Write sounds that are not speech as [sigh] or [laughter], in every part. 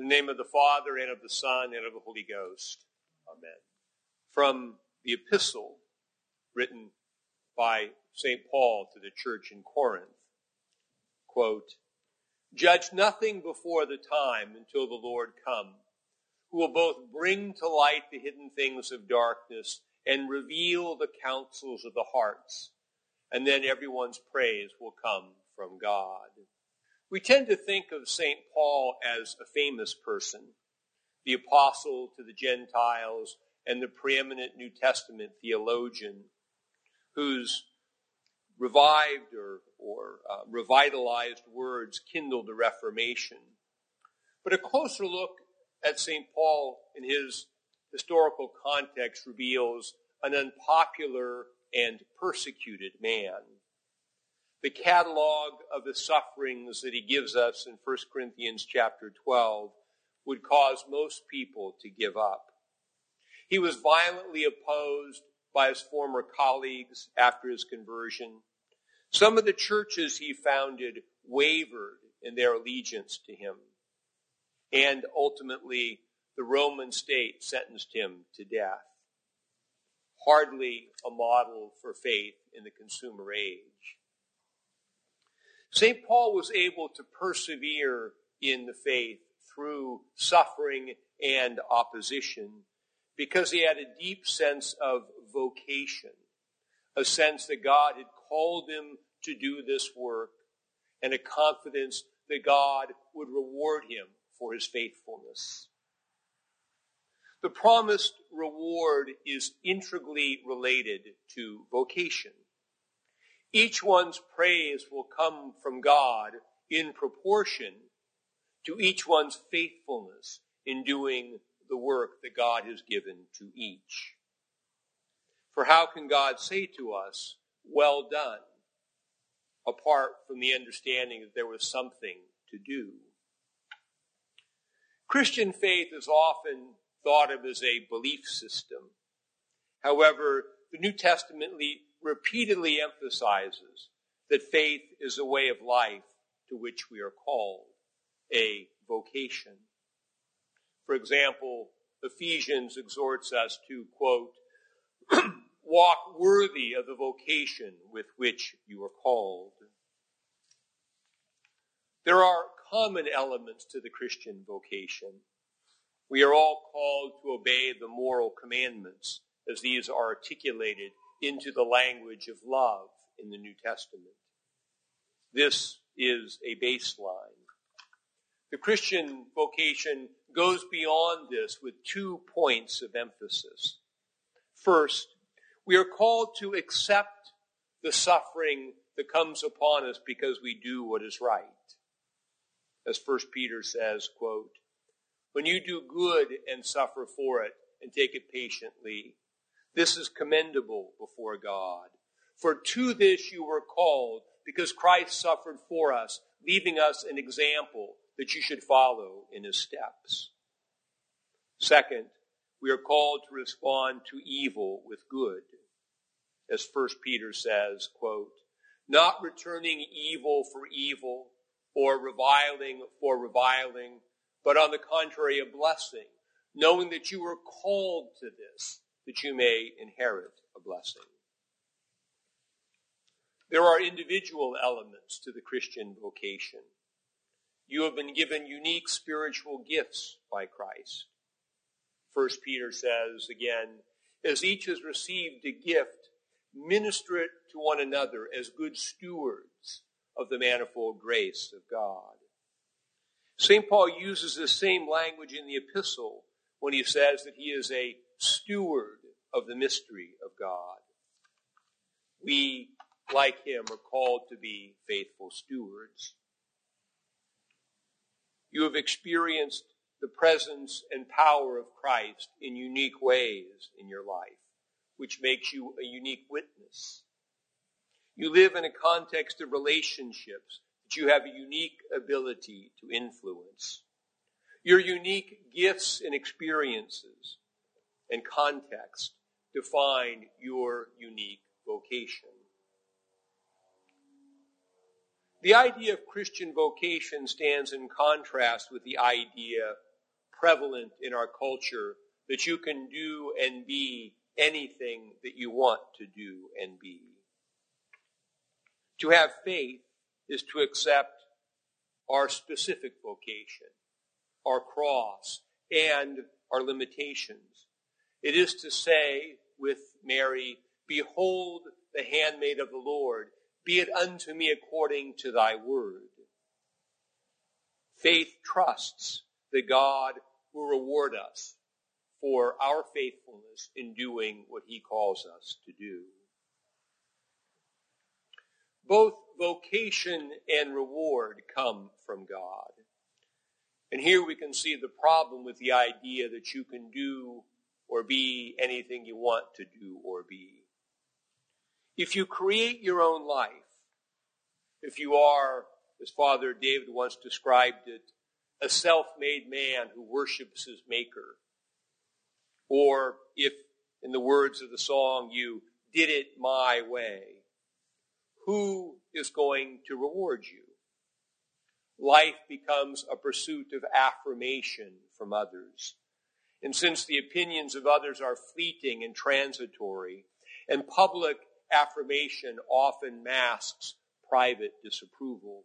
In the name of the Father, and of the Son, and of the Holy Ghost. Amen. From the epistle written by St. Paul to the church in Corinth, quote, Judge nothing before the time until the Lord come, who will both bring to light the hidden things of darkness and reveal the counsels of the hearts. And then everyone's praise will come from God. We tend to think of St. Paul as a famous person, the apostle to the Gentiles and the preeminent New Testament theologian whose revived or, or uh, revitalized words kindled the Reformation. But a closer look at St. Paul in his historical context reveals an unpopular and persecuted man the catalog of the sufferings that he gives us in 1 Corinthians chapter 12 would cause most people to give up. He was violently opposed by his former colleagues after his conversion. Some of the churches he founded wavered in their allegiance to him. And ultimately, the Roman state sentenced him to death. Hardly a model for faith in the consumer age. St. Paul was able to persevere in the faith through suffering and opposition because he had a deep sense of vocation, a sense that God had called him to do this work, and a confidence that God would reward him for his faithfulness. The promised reward is integrally related to vocation. Each one's praise will come from God in proportion to each one's faithfulness in doing the work that God has given to each. For how can God say to us, well done, apart from the understanding that there was something to do? Christian faith is often thought of as a belief system. However, the New Testament repeatedly emphasizes that faith is a way of life to which we are called, a vocation. For example, Ephesians exhorts us to, quote, [clears throat] walk worthy of the vocation with which you are called. There are common elements to the Christian vocation. We are all called to obey the moral commandments as these are articulated into the language of love in the New Testament. This is a baseline. The Christian vocation goes beyond this with two points of emphasis. First, we are called to accept the suffering that comes upon us because we do what is right. As 1 Peter says, quote, when you do good and suffer for it and take it patiently, this is commendable before God. For to this you were called, because Christ suffered for us, leaving us an example that you should follow in his steps. Second, we are called to respond to evil with good. As 1 Peter says, quote, not returning evil for evil or reviling for reviling, but on the contrary, a blessing, knowing that you were called to this that you may inherit a blessing. There are individual elements to the Christian vocation. You have been given unique spiritual gifts by Christ. First Peter says again, as each has received a gift, minister it to one another as good stewards of the manifold grace of God. St. Paul uses the same language in the epistle when he says that he is a steward of the mystery of God. We, like him, are called to be faithful stewards. You have experienced the presence and power of Christ in unique ways in your life, which makes you a unique witness. You live in a context of relationships that you have a unique ability to influence. Your unique gifts and experiences and context define your unique vocation. The idea of Christian vocation stands in contrast with the idea prevalent in our culture that you can do and be anything that you want to do and be. To have faith is to accept our specific vocation, our cross, and our limitations. It is to say with Mary, Behold the handmaid of the Lord, be it unto me according to thy word. Faith trusts that God will reward us for our faithfulness in doing what he calls us to do. Both vocation and reward come from God. And here we can see the problem with the idea that you can do or be anything you want to do or be. If you create your own life, if you are, as Father David once described it, a self-made man who worships his maker, or if, in the words of the song, you did it my way, who is going to reward you? Life becomes a pursuit of affirmation from others. And since the opinions of others are fleeting and transitory, and public affirmation often masks private disapproval,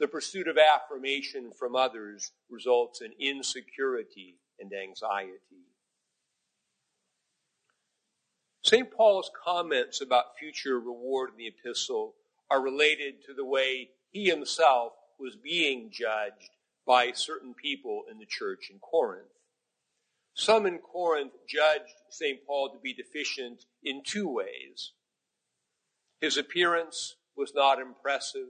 the pursuit of affirmation from others results in insecurity and anxiety. St. Paul's comments about future reward in the epistle are related to the way he himself was being judged by certain people in the church in Corinth. Some in Corinth judged St. Paul to be deficient in two ways. His appearance was not impressive,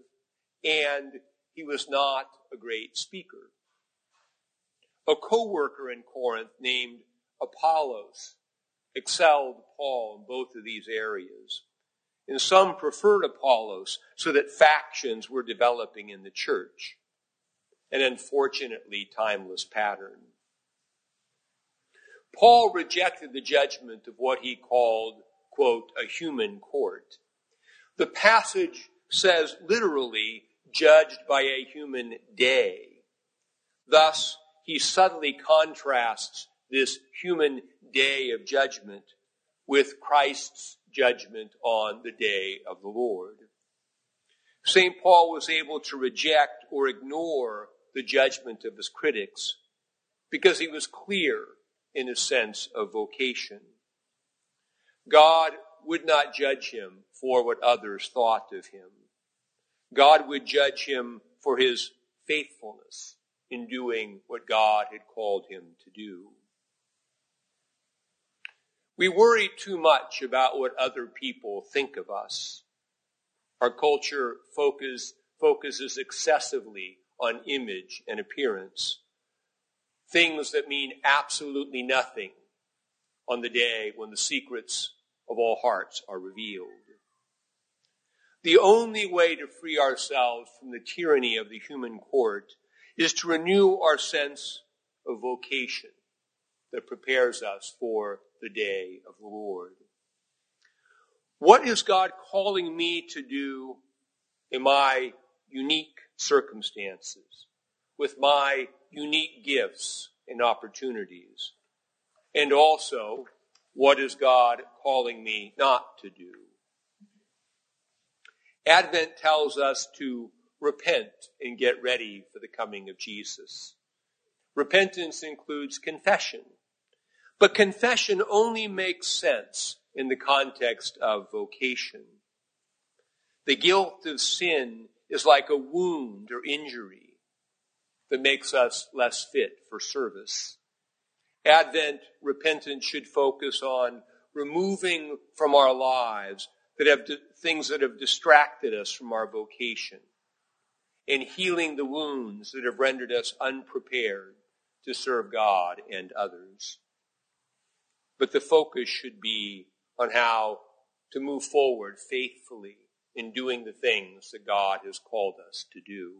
and he was not a great speaker. A co-worker in Corinth named Apollos excelled Paul in both of these areas. And some preferred Apollos so that factions were developing in the church. An unfortunately timeless pattern. Paul rejected the judgment of what he called, quote, a human court. The passage says literally, judged by a human day. Thus, he subtly contrasts this human day of judgment with Christ's judgment on the day of the Lord. St. Paul was able to reject or ignore the judgment of his critics because he was clear in a sense of vocation. God would not judge him for what others thought of him. God would judge him for his faithfulness in doing what God had called him to do. We worry too much about what other people think of us. Our culture focus, focuses excessively on image and appearance. Things that mean absolutely nothing on the day when the secrets of all hearts are revealed. The only way to free ourselves from the tyranny of the human court is to renew our sense of vocation that prepares us for the day of the Lord. What is God calling me to do in my unique circumstances, with my unique gifts and opportunities? And also, what is God calling me not to do? Advent tells us to repent and get ready for the coming of Jesus. Repentance includes confession. But confession only makes sense in the context of vocation. The guilt of sin is like a wound or injury that makes us less fit for service. Advent repentance should focus on removing from our lives that have things that have distracted us from our vocation and healing the wounds that have rendered us unprepared to serve God and others. But the focus should be on how to move forward faithfully in doing the things that God has called us to do.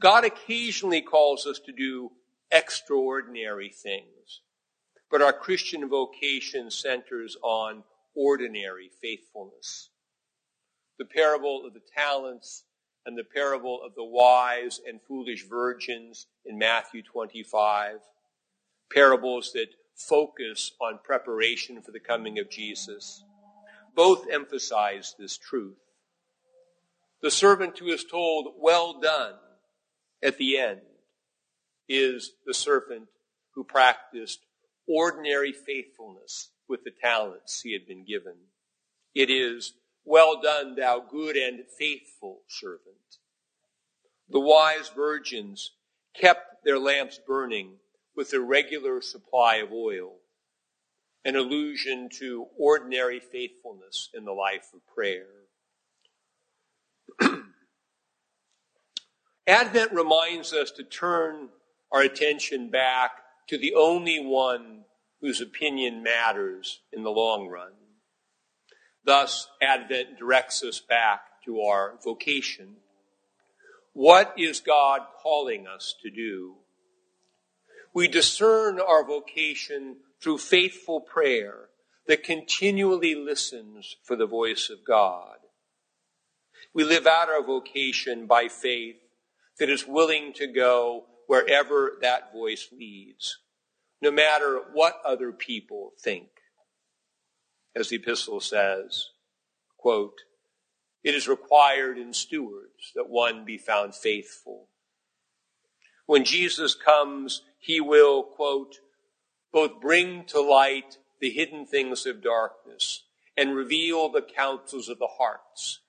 God occasionally calls us to do extraordinary things, but our Christian vocation centers on ordinary faithfulness. The parable of the talents and the parable of the wise and foolish virgins in Matthew 25, parables that focus on preparation for the coming of Jesus, both emphasize this truth. The servant who is told, well done, at the end, is the servant who practiced ordinary faithfulness with the talents he had been given. It is, well done, thou good and faithful servant. The wise virgins kept their lamps burning with a regular supply of oil, an allusion to ordinary faithfulness in the life of prayer. Advent reminds us to turn our attention back to the only one whose opinion matters in the long run. Thus, Advent directs us back to our vocation. What is God calling us to do? We discern our vocation through faithful prayer that continually listens for the voice of God. We live out our vocation by faith that is willing to go wherever that voice leads, no matter what other people think. As the epistle says, quote, it is required in stewards that one be found faithful. When Jesus comes, he will, quote, both bring to light the hidden things of darkness and reveal the counsels of the hearts.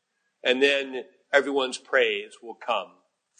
And then everyone's praise will come